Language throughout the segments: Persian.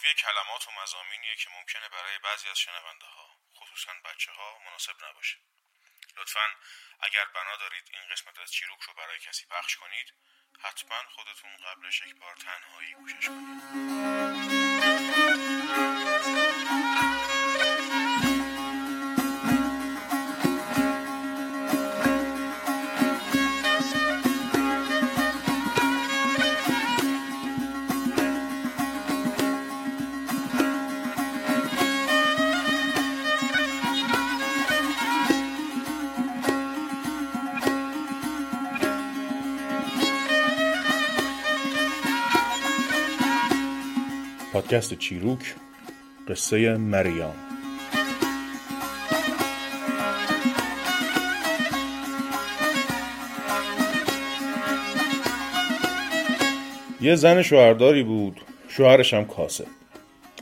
حاوی کلمات و مزامینیه که ممکنه برای بعضی از شنونده ها خصوصا بچه ها مناسب نباشه. لطفا اگر بنا دارید این قسمت از چیروک رو برای کسی پخش کنید حتما خودتون قبلش یک بار تنهایی گوشش کنید. پادکست چیروک قصه مریام یه زن شوهرداری بود شوهرش هم کاسه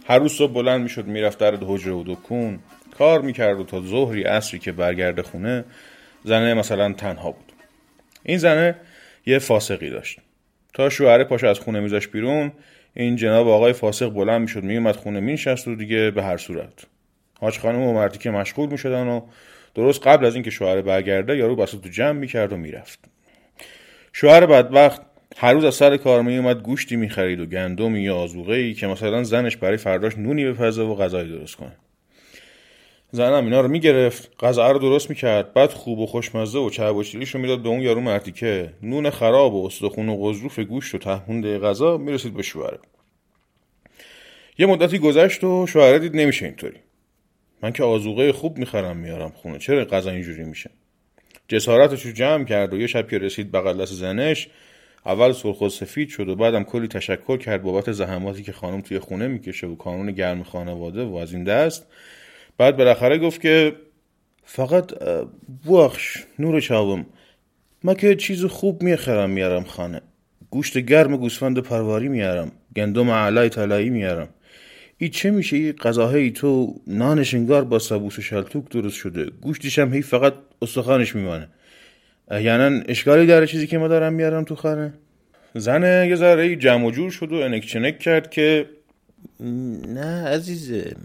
هر روز صبح بلند می‌شد می‌رفت در حجره و دکون. کار می‌کرد و تا ظهری عصری که برگرده خونه زنه مثلا تنها بود. این زنه یه فاسقی داشت. تا شوهر پاش از خونه میذاش بیرون این جناب آقای فاسق بلند می‌شد میومد خونه مینشست و دیگه به هر صورت. حاج خانم و مردی که مشغول می‌شدن و درست قبل از اینکه شوهر برگرده یارو بساط تو جمع می‌کرد و می‌رفت. شوهر بدبخت هر روز از سر کار میومد گوشتی می‌خرید و گندمی یا آزوغه ای که مثلا زنش برای فرداش نونی بپزه و غذایی درست کنه. زنم اینا رو می‌گرفت غذا رو درست می‌کرد بعد خوب و خوشمزه و چرب و رو می‌داد به اون یارو مرتیکه نون خراب و استخون و قضروف گوشت و تهمونده غذا می‌رسید به شوهره یه مدتی گذشت و شوهره دید نمیشه اینطوری. من که آزوقه خوب می‌خرم میارم خونه. چرا غذا اینجوری میشه؟ جسارتش رو جمع کرد و یه شب که رسید بغل دست زنش اول سرخ و سفید شد و بعدم کلی تشکر کرد بابت زحماتی که خانم توی خونه می‌کشه و کانون گرم خانواده و از این دست. بعد بالاخره گفت که فقط بخش نور چاوم. من که چیز خوب می‌خرم میارم خانه. گوشت گرم گوسفند پرواری میارم. گندم علای طلایی میارم. ای چه میشه ای غذاهای تو نانش انگار با سبوس و شلتوک درست شده؟ گوشتش هم هی فقط استخوانش میمانه. احیانا اشکالی داره چیزی که ما دارم میارم تو خانه. زنه یه ذره جمع و جور شد و انک چنک کرد که نه عزیزه.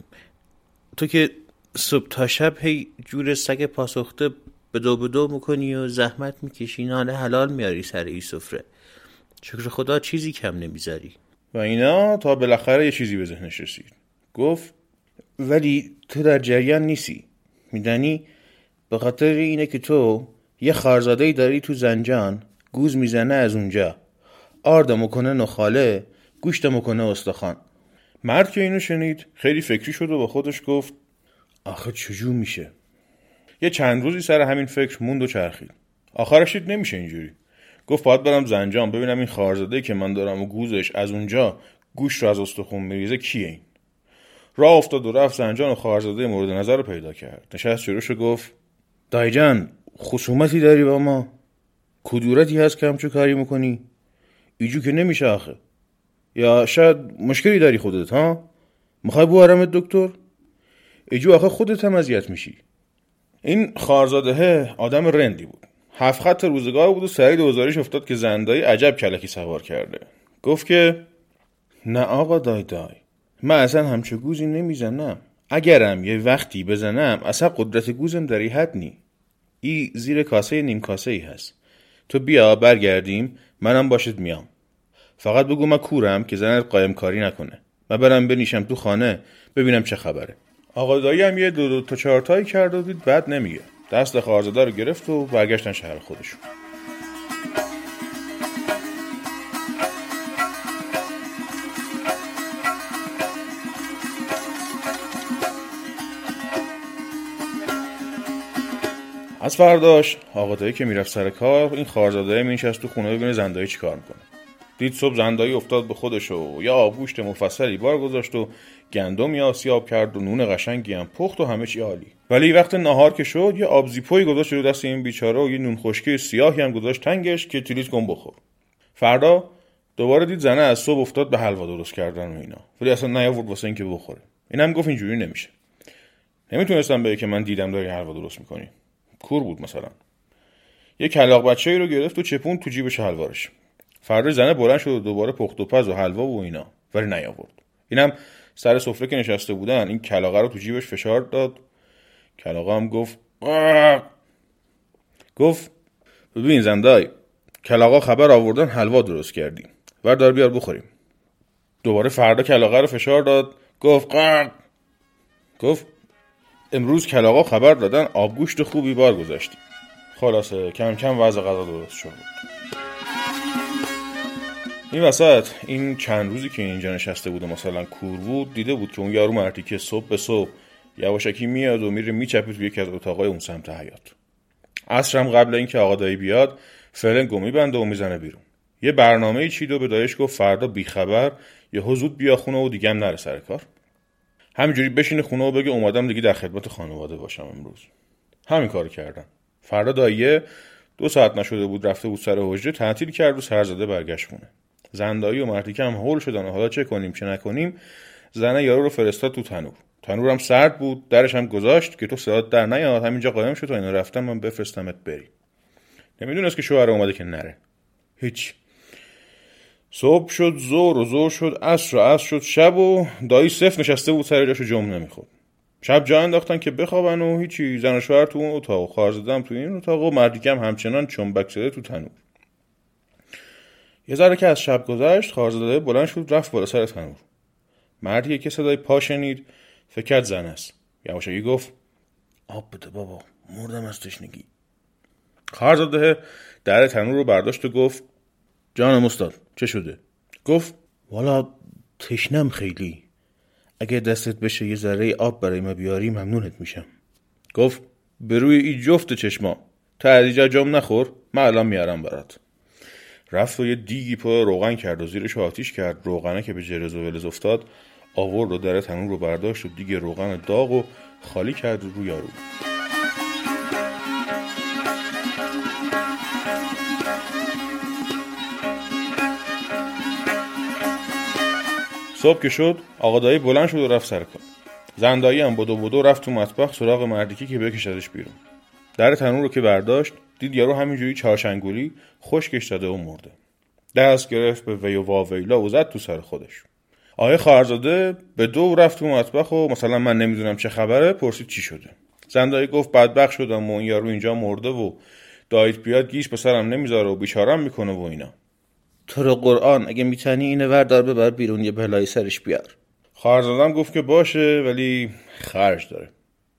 تو که صبح تا شب هی جور سگ پاسخته به دو می‌کنی و زحمت می‌کشی نان حلال میاری سر این سفره. شکر خدا چیزی کم نمی‌ذاری. و اینا تا بالاخره یه چیزی به ذهنش رسید. گفت ولی تو در جریان نیستی. میدانی؟ به خاطر اینه که تو یه خارزاده داری تو زنجان گوز می‌زنه از اونجا. آرد مکنه نخاله گوشت مکنه استخوان. مرد که اینو شنید خیلی فکری شد و با خودش گفت آخه چجور میشه؟ یه چند روزی سر همین فکر موند و چرخید. آخرش دید نمیشه اینجوری. گفت باید برم زنجان ببینم این خارزاده که من دارم و گوزش از اونجا گوشت رو از استخون میریزه کیه این؟ راه افتاد و رفت زنجان و خارزاده مورد نظر رو پیدا کرد. نشست جلوش و گفت دایجان خصومتی داری با ما؟ کدورتی هست که همچو کاری می‌کنی؟ ایجو که نمیشه آخه. یا شاید مشکلی داری خودت ها؟ می‌خوای بوارمت دکتر؟ ایجو آخه خودت هم اذیت میشی. این خارزاده آدم رندی بود. هفت خط روزگار بود و سری دوزاریش افتاد که زندایی عجب کلکی سوار کرده. گفت که نه آقا دای دای من اصلا همچه گوزی نمی‌زنم. اگرم یه وقتی بزنم اصلا قدرت گوزم در حد نی. ای زیر کاسه نیم کاسه ای هست. تو بیا برگردیم منم باشد میام. فقط بگو من کورم که زنت قایم کاری نکنه. من برم بنیشم تو خانه ببینم چه خبره. آقا دایی هم یه دو, دو تا چهارتایی کرد و دید بد نمیگه. دست خارزاده رو گرفت و برگشتن شهر خودشون. از فرداش آقا دایی که می‌رفت سر کار این خارزاده مینشست تو خونه ببینه زندایی چی کار می‌کنه. دید صبح زندایی افتاد به خودش و یا آبگوشت مفصلی بار گذاشت و گندم یا سیاب کرد و نون قشنگی هم پخت و همه چی عالی. ولی وقت نهار که شد یه آبزیپوی گذاشت رو دست این بیچاره و یه نون خشکی سیاهی هم گذاشت تنگش که تریت کن بخور. فردا دوباره دید زنه از صبح افتاد به حلوا درست کردن و اینا. ولی اصلا نیاورد واسه اینکه بخوره. اینم گفت اینجوری نمیشه. نمی‌تونستم بگه که من دیدم داری حلوا درست می‌کنی. کور بود مثلا. یه کلاق بچه رو گرفت و چپون تو جیبش حلوارش. فردا زنه بلند شد و دوباره پخت و پز و حلوا و اینا. ولی نیاورد. اینم سر سفره که نشسته بودن این کلاقه رو تو جیبش فشار داد. کلاقه هم گفت آه. گفت ببین زندای کلاقا خبر آوردن حلوا درست کردیم. وردار بیار بخوریم. دوباره فردا کلاقه رو فشار داد. گفت قرق گفت امروز کلاقا خبر دادن آبگوشت خوبی بار گذاشتیم. خلاصه کم کم وضع غذا درست شد. این وسط این چند روزی که اینجا نشسته بود مثلا کور بود دیده بود که اون یارو مرتی که صبح به صبح یواشکی میاد و میره میچپه توی یکی از اتاقای اون سمت حیات عصرم قبل اینکه آقا دایی بیاد فرنگو میبنده و می‌زنه بیرون. یه برنامه چید و به دایش گفت فردا بیخبر یه حضود بیا خونه و دیگه هم نره سر کار. همینجوری بشینه خونه و بگه اومدم دیگه در خدمت خانواده باشم امروز. همین کار کردن. فردا داییه دو ساعت نشده بود رفته بود سر حجره تعطیل کرد و سرزده برگشت خونه. زندایی و مرتیکه هم هول شدن و حالا چه کنیم چه نکنیم زنه یارو رو فرستاد تو تنور. تنورم سرد بود درش هم گذاشت که تو صدات در نیاد همینجا قایم شد و اینا رفتم من بفرستمت بری نمی‌دونست که شوهر اومده که نره. هیچ. صبح شد زور و زور شد عصر و عصر شد شب و دایی صفر نشسته بود سر جاشو جمع نمی‌خورد. شب جا انداختن که بخوابن و هیچی زن و شوهر تو اون اتاق و خواهر زدم تو این اتاق و مردیکم همچنان چنبک شده تو تنور. یه ذره که از شب گذشت خارزاده بلند شد رفت بالا سر تنور مردی که صدای پا شنید فکر زن است. یواشکی گفت آب بده بابا مردم از تشنگی. خارزاده در تنور رو برداشت و گفت جانم استاد چه شده؟ گفت والا تشنم خیلی. اگه دستت بشه یه ذره آب برای ما بیاری ممنونت میشم. گفت به روی ای جفت چشما. تا از جام نخور من الان میارم برات. رفت و یه دیگی پر روغن کرد و زیرش آتیش کرد. روغنه که به جرز و ولز افتاد آورد و در تنور رو برداشت و دیگه روغن داغ و خالی کرد روی یارو صبح که شد آقا دایی بلند شد و رفت سر کار. زندایی هم بدو بدو رفت تو مطبخ سراغ مردیکی که بکشدش بیرون. در تنور رو که برداشت دید یارو همینجوری چهارشنگولی خشکش داده و مرده. دست گرفت به وی و واویلا و زد تو سر خودش. آقای خواهرزاده به دو رفت تو مطبخ و مثلا من نمی‌دونم چه خبره پرسید چی شده. زندایی گفت بدبخ شدم و این یارو اینجا مرده و دایت بیاد گیش به سرم نمی‌ذاره و بیچارم می‌کنه و اینا. تو رو قرآن اگه می‌تونی اینو وردار ببر بیرون یه بلای سرش بیار. خواهرزادم گفت که باشه ولی خرج داره.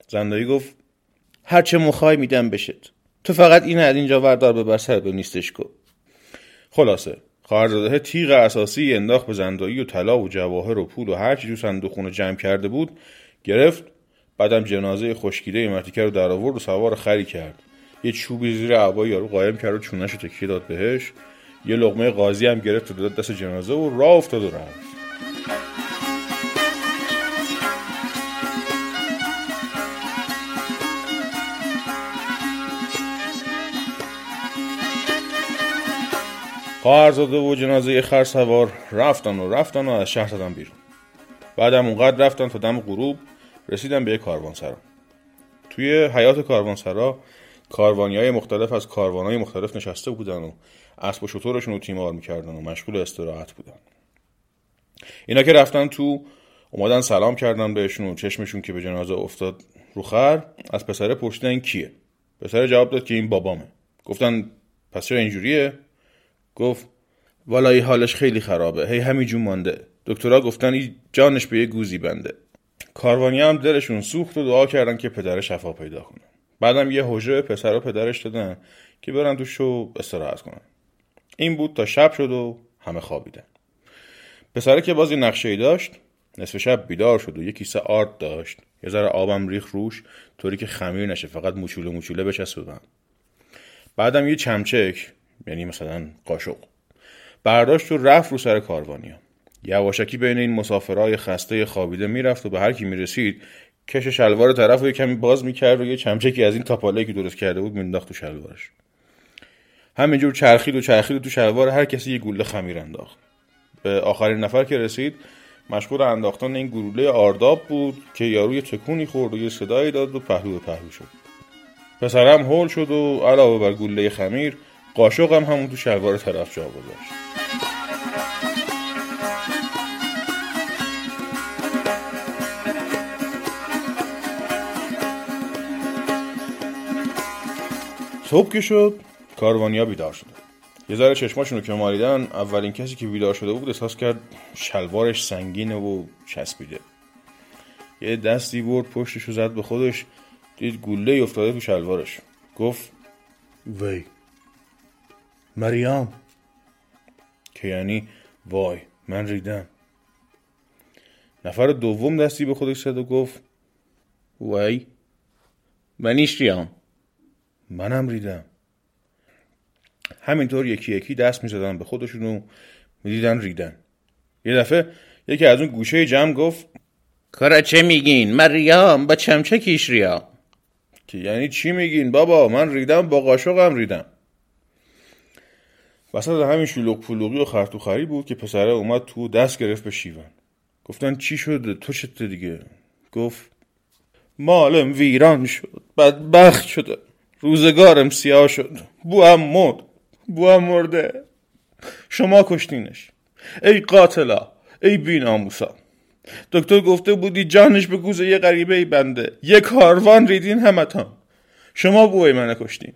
زندایی گفت هرچه مخوای میدم بشت تو فقط این از اینجا وردار ببر سر به نیستش کن. خلاصه خواهرزاده تیغ اساسی انداخت به زندایی و طلا و جواهر و پول و هر چی تو صندوق جمع کرده بود گرفت بعدم جنازه خشکیده مرتیکه رو در آورد و سوار خری کرد. یه چوبی زیر عبای یارو قایم کرد و چونش رو تکیه داد بهش. یه لغمه قاضی هم گرفت و داد دست جنازه و راه افتاد و رفت. خواهرزاده و جنازه خر سوار رفتن و رفتن و از شهر دادن بیرون. بعدم اونقدر رفتن تا دم غروب رسیدن به یک کاروانسرا. توی حیات کاروانسرا کاروانی های مختلف از کاروان های مختلف نشسته بودن و اسب و شطورشون رو تیمار می‌کردن و مشغول استراحت بودن. اینا که رفتن تو اومدن سلام کردن بهشون و چشمشون که به جنازه افتاد رو خر از پسره پرسیدن کیه؟ پسر جواب داد که این بابامه. گفتن پس چرا اینجوریه؟ گفت والایی حالش خیلی خرابه. هی همینجون مانده. دکترها گفتن جانش به یه گوزی بنده. کاروانی هم دلشون سوخت و دعا کردن که پدر شفا پیدا کنه بعدم یه حجره پسر و پدرش دادن که برن تو شو استراحت کنن. این بود تا شب شد و همه خوابیدن. پسره که بازی نقشه ای داشت نصف شب بیدار شد و یه کیسه آرد داشت. یه ذره آبم ریخ روش طوری که خمیر نشه فقط موچوله موچوله بچسبه بعدم یه چمچک یعنی مثلا قاشق. برداشت و رفت رو سر کاروانیا. یواشکی بین این مسافرهای خسته خوابیده می‌رفت و به هر کی می‌رسید کش شلوار طرف رو کمی باز می‌کرد و یه چمچکی از این تاپاله که درست کرده بود مینداخت تو شلوارش. همینجور چرخید و چرخید و تو شلوار هر کسی یه گوله خمیر انداخت. به آخرین نفر که رسید مشغول انداختن این گلوله آرداب بود که یارو یه تکونی خورد و یه صدایی داد و پهلو به پهلو شد. پسرم هول شد و علاوه بر گلوله خمیر قاشق هم همون تو شلوار طرف جا گذاشت. صبح که شد کاروانیا بیدار شد یه ذره چشماشون رو که مالیدن اولین کسی که بیدار شده بود احساس کرد شلوارش سنگینه و چسبیده. یه دستی برد پشتش رو زد به خودش دید گله افتاده تو شلوارش. گفت وی. مریم که یعنی وای من ریدم. نفر دوم دستی به خودش زد و گفت وی منیش ریام منم ریدم. همینطور یکی یکی دست می زدن به خودشون و می دیدن ریدن. یه دفعه یکی از اون گوشه جمع گفت کارا چه میگین؟ من با چمچه کیش ریا که یعنی چی میگین؟ بابا من ریدم با قاشقم ریدم. وسط همین شلوغ پلوغی و خرطوخری بود که پسره اومد تو دست گرفت به شیون. گفتن چی شده؟ تو چته دیگه؟ گفت مالم ویران شد بدبخت شده روزگارم سیاه شد بوام مرد بوام مرده. شما کشتینش. ای قاتلا ای بیناموسا. دکتر گفته بودی جانش به گوزه یه غریبه ای بنده. یه کاروان ریدین همتان. شما بوی من کشتین.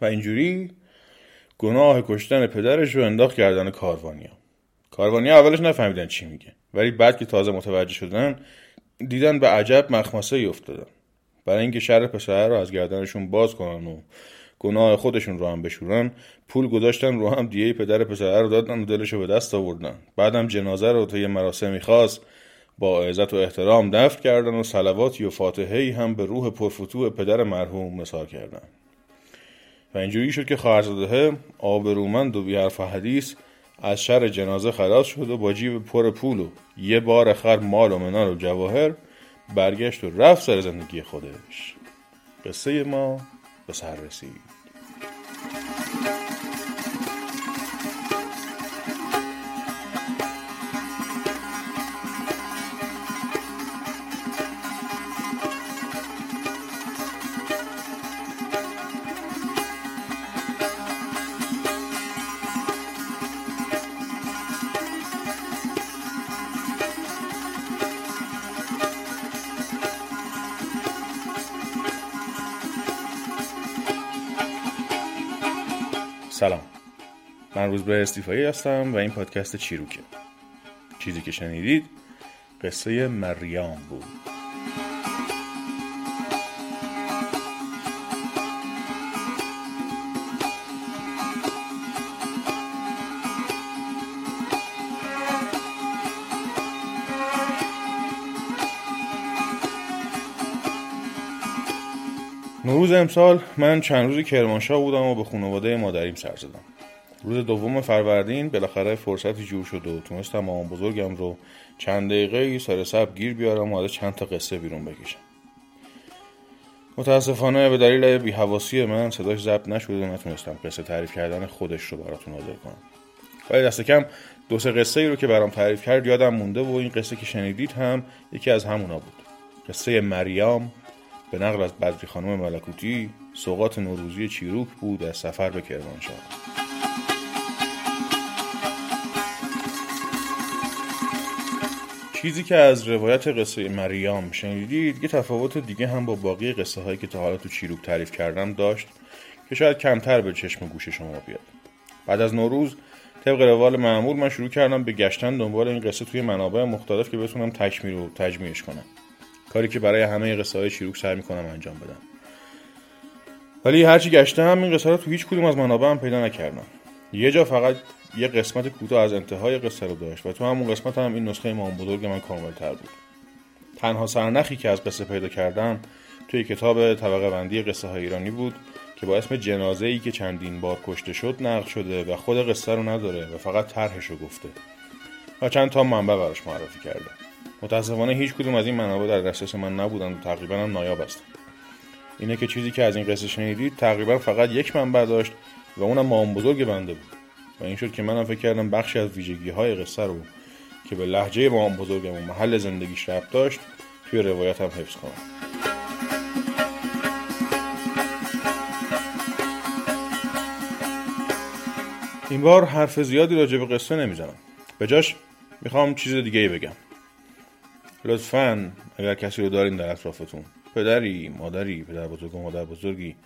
و اینجوری گناه کشتن پدرش رو انداخت کردن کاروانیا. کاروانیا اولش نفهمیدن چی میگه ولی بعد که تازه متوجه شدن دیدن به عجب مخمسه ای افتادن. برای اینکه شر پسر رو از گردنشون باز کنن و گناه خودشون رو هم بشورن پول گذاشتن رو هم دیه پدر پسر رو دادن و دلش رو به دست آوردن. بعدم جنازه رو تا یه مراسمی خاص با عزت و احترام دفن کردن و سلواتی و فاتحهی هم به روح پرفتوه پدر مرحوم مثال کردن. و اینجوری شد که خواهرزاده آبرومند و بیحرف حدیث از شر جنازه خلاص شد و با جیب پر پول و یه بار خر مال و منال و جواهر برگشت و رفت سر زندگی خودش. قصه ما به سر رسید. سلام. من روز به استیفایی هستم و این پادکست چیروکه. چیزی که شنیدید قصه مریام بود. نوروز امسال من چند روزی کرمانشاه بودم و به خانواده مادریم سر زدم. روز دوم فروردین بالاخره فرصتی جور شد و تونستم مامان بزرگم رو چند دقیقه سر سب گیر بیارم و از چند تا قصه بیرون بکشم. متاسفانه به دلیل بیهواسی من صداش ضبط نشد و نتونستم قصه تعریف کردن خودش رو براتون حاضر کنم. ولی دست کم دو سه قصه ای رو که برام تعریف کرد یادم مونده و این قصه که شنیدید هم یکی از همونا بود. قصه مریام به نقل از بدری خانم ملکوتی سوقات نوروزی چیروک بود از سفر به کرمانشاه. چیزی که از روایت قصه مریام شنیدید یه تفاوت دیگه هم با باقی قصه هایی که تا حالا تو چیروک تعریف کردم داشت که شاید کمتر به چشم گوش شما بیاد. بعد از نوروز طبق روال معمول من شروع کردم به گشتن دنبال این قصه توی منابع مختلف که بتونم تکمیل و تجمیعش کنم. کاری که برای همه قصه های چیروک سعی می‌کنم انجام بدم. ولی هرچی گشتم این قصه رو تو هیچ کدوم از منابع هم پیدا نکردم. یه جا فقط یه قسمت کوتاه از انتهای قصه رو داشت و تو همون قسمت هم این نسخه امام بزرگ من کامل تر بود. تنها سرنخی که از قصه پیدا کردم توی کتاب طبقه بندی قصه های ایرانی بود که با اسم جنازه ای که چندین بار کشته شد نقل شده و خود قصه رو نداره و فقط طرحش رو گفته و چند تا منبع براش معرفی کرده. متاسفانه هیچ کدوم از این منابع در دسترس من نبودن و تقریبا هم نایاب هستن اینه که چیزی که از این قصه شنیدید تقریبا فقط یک منبع داشت و اونم مام بزرگ بنده بود. و این شد که منم فکر کردم بخشی از ویژگی های قصه رو که به لحجه مام بزرگم و محل زندگیش ربط داشت توی روایتم حفظ کنم. این بار حرف زیادی راجع به قصه نمی‌زنم. به جاش می‌خوام چیز دیگه ای بگم. لطفا اگر کسی رو دارین در اطرافتون پدری مادری پدر بزرگ و مادر بزرگی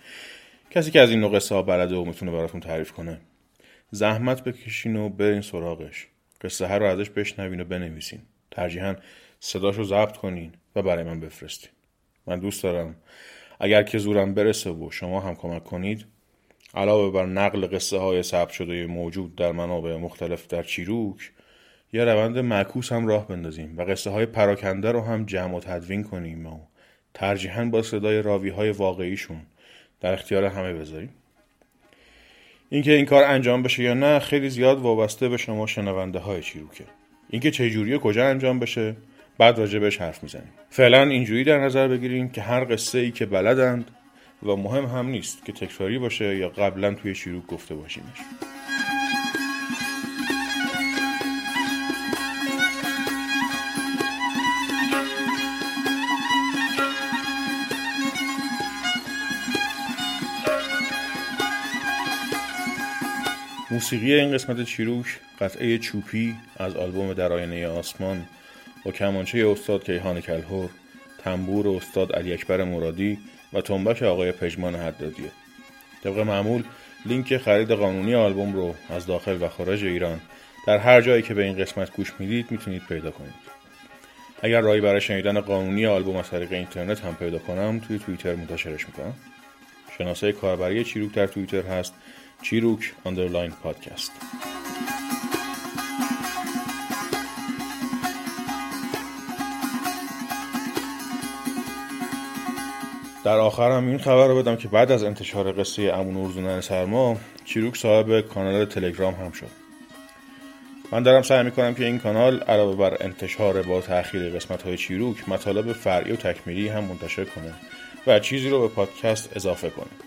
کسی که از این نوع قصه ها بلده و می‌تونه براتون تعریف کنه زحمت بکشین و برین سراغش. قصه ها رو ازش بشنوین و بنویسین. ترجیحاً صداش رو ضبط کنین و برای من بفرستین. من دوست دارم اگر که زورم برسه و شما هم کمک کنید علاوه بر نقل قصه های ثبت شده موجود در منابع مختلف در چیروک یه روند معکوس هم راه بندازیم و قصه های پراکنده رو هم جمع و تدوین کنیم و ترجیحاً با صدای راوی های واقعیشون در اختیار همه بذاریم. اینکه این کار انجام بشه یا نه خیلی زیاد وابسته به شما شنونده های چیروکه. اینکه چه جوری و کجا انجام بشه بعد راجع بهش حرف می‌زنیم. فعلا اینجوری در نظر بگیریم که هر قصه ای که بلدند و مهم هم نیست که تکراری باشه یا قبلا توی شیروک گفته باشیمش. موسیقی این قسمت چیروک قطعه چوپی از آلبوم در آینه آسمان با کمانچه استاد کیهان کلهور تنبور استاد علی اکبر مرادی و تنبک آقای پژمان حدادیه. طبق معمول لینک خرید قانونی آلبوم رو از داخل و خارج ایران در هر جایی که به این قسمت گوش می‌دید می‌تونید پیدا کنید. اگر راهی برای شنیدن قانونی آلبوم از طریق اینترنت هم پیدا کنم توی توییتر منتشرش می‌کنم. شناسه کاربری چیروک در توییتر هست. چیروک underline پادکست. در آخر هم این خبر رو بدم که بعد از انتشار قصه امون ارزونن سرما چیروک صاحب کانال تلگرام هم شد. من دارم سعی می‌کنم که این کانال علاوه بر انتشار با تاخیر قسمت های چیروک مطالب فرعی و تکمیلی هم منتشر کنه و چیزی رو به پادکست اضافه کنه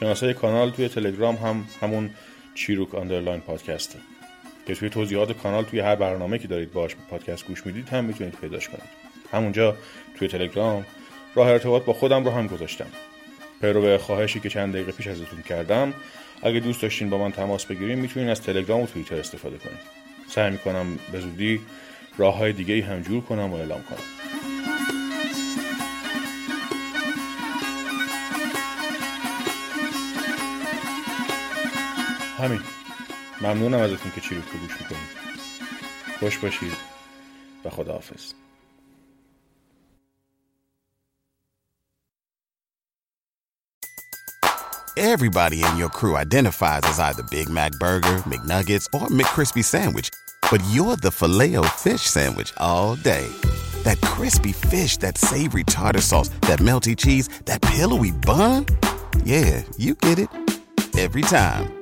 شناسه کانال توی تلگرام هم همون چیروک underline پادکسته که توی توضیحات کانال توی هر برنامه که دارید باش پادکست گوش می‌دید هم می‌تونید پیداش کنید. همونجا توی تلگرام راه ارتباط با خودم رو هم گذاشتم. پیرو خواهشی که چند دقیقه پیش ازتون کردم اگه دوست داشتین با من تماس بگیرین می‌تونین از تلگرام و توییتر استفاده کنید سعی می‌کنم به زودی راه های دیگه هم جور کنم و اعلام کنم. همین ممنونم ازتون که چی رو گوش میکنید خوش باشید و خداحافظ Everybody in your crew identifies as either Big Mac Burger, McNuggets, or McCrispy Sandwich. But you're the filet fish Sandwich all day. That crispy fish, that savory tartar sauce, that melty cheese, that pillowy bun. Yeah, you get it. Every time.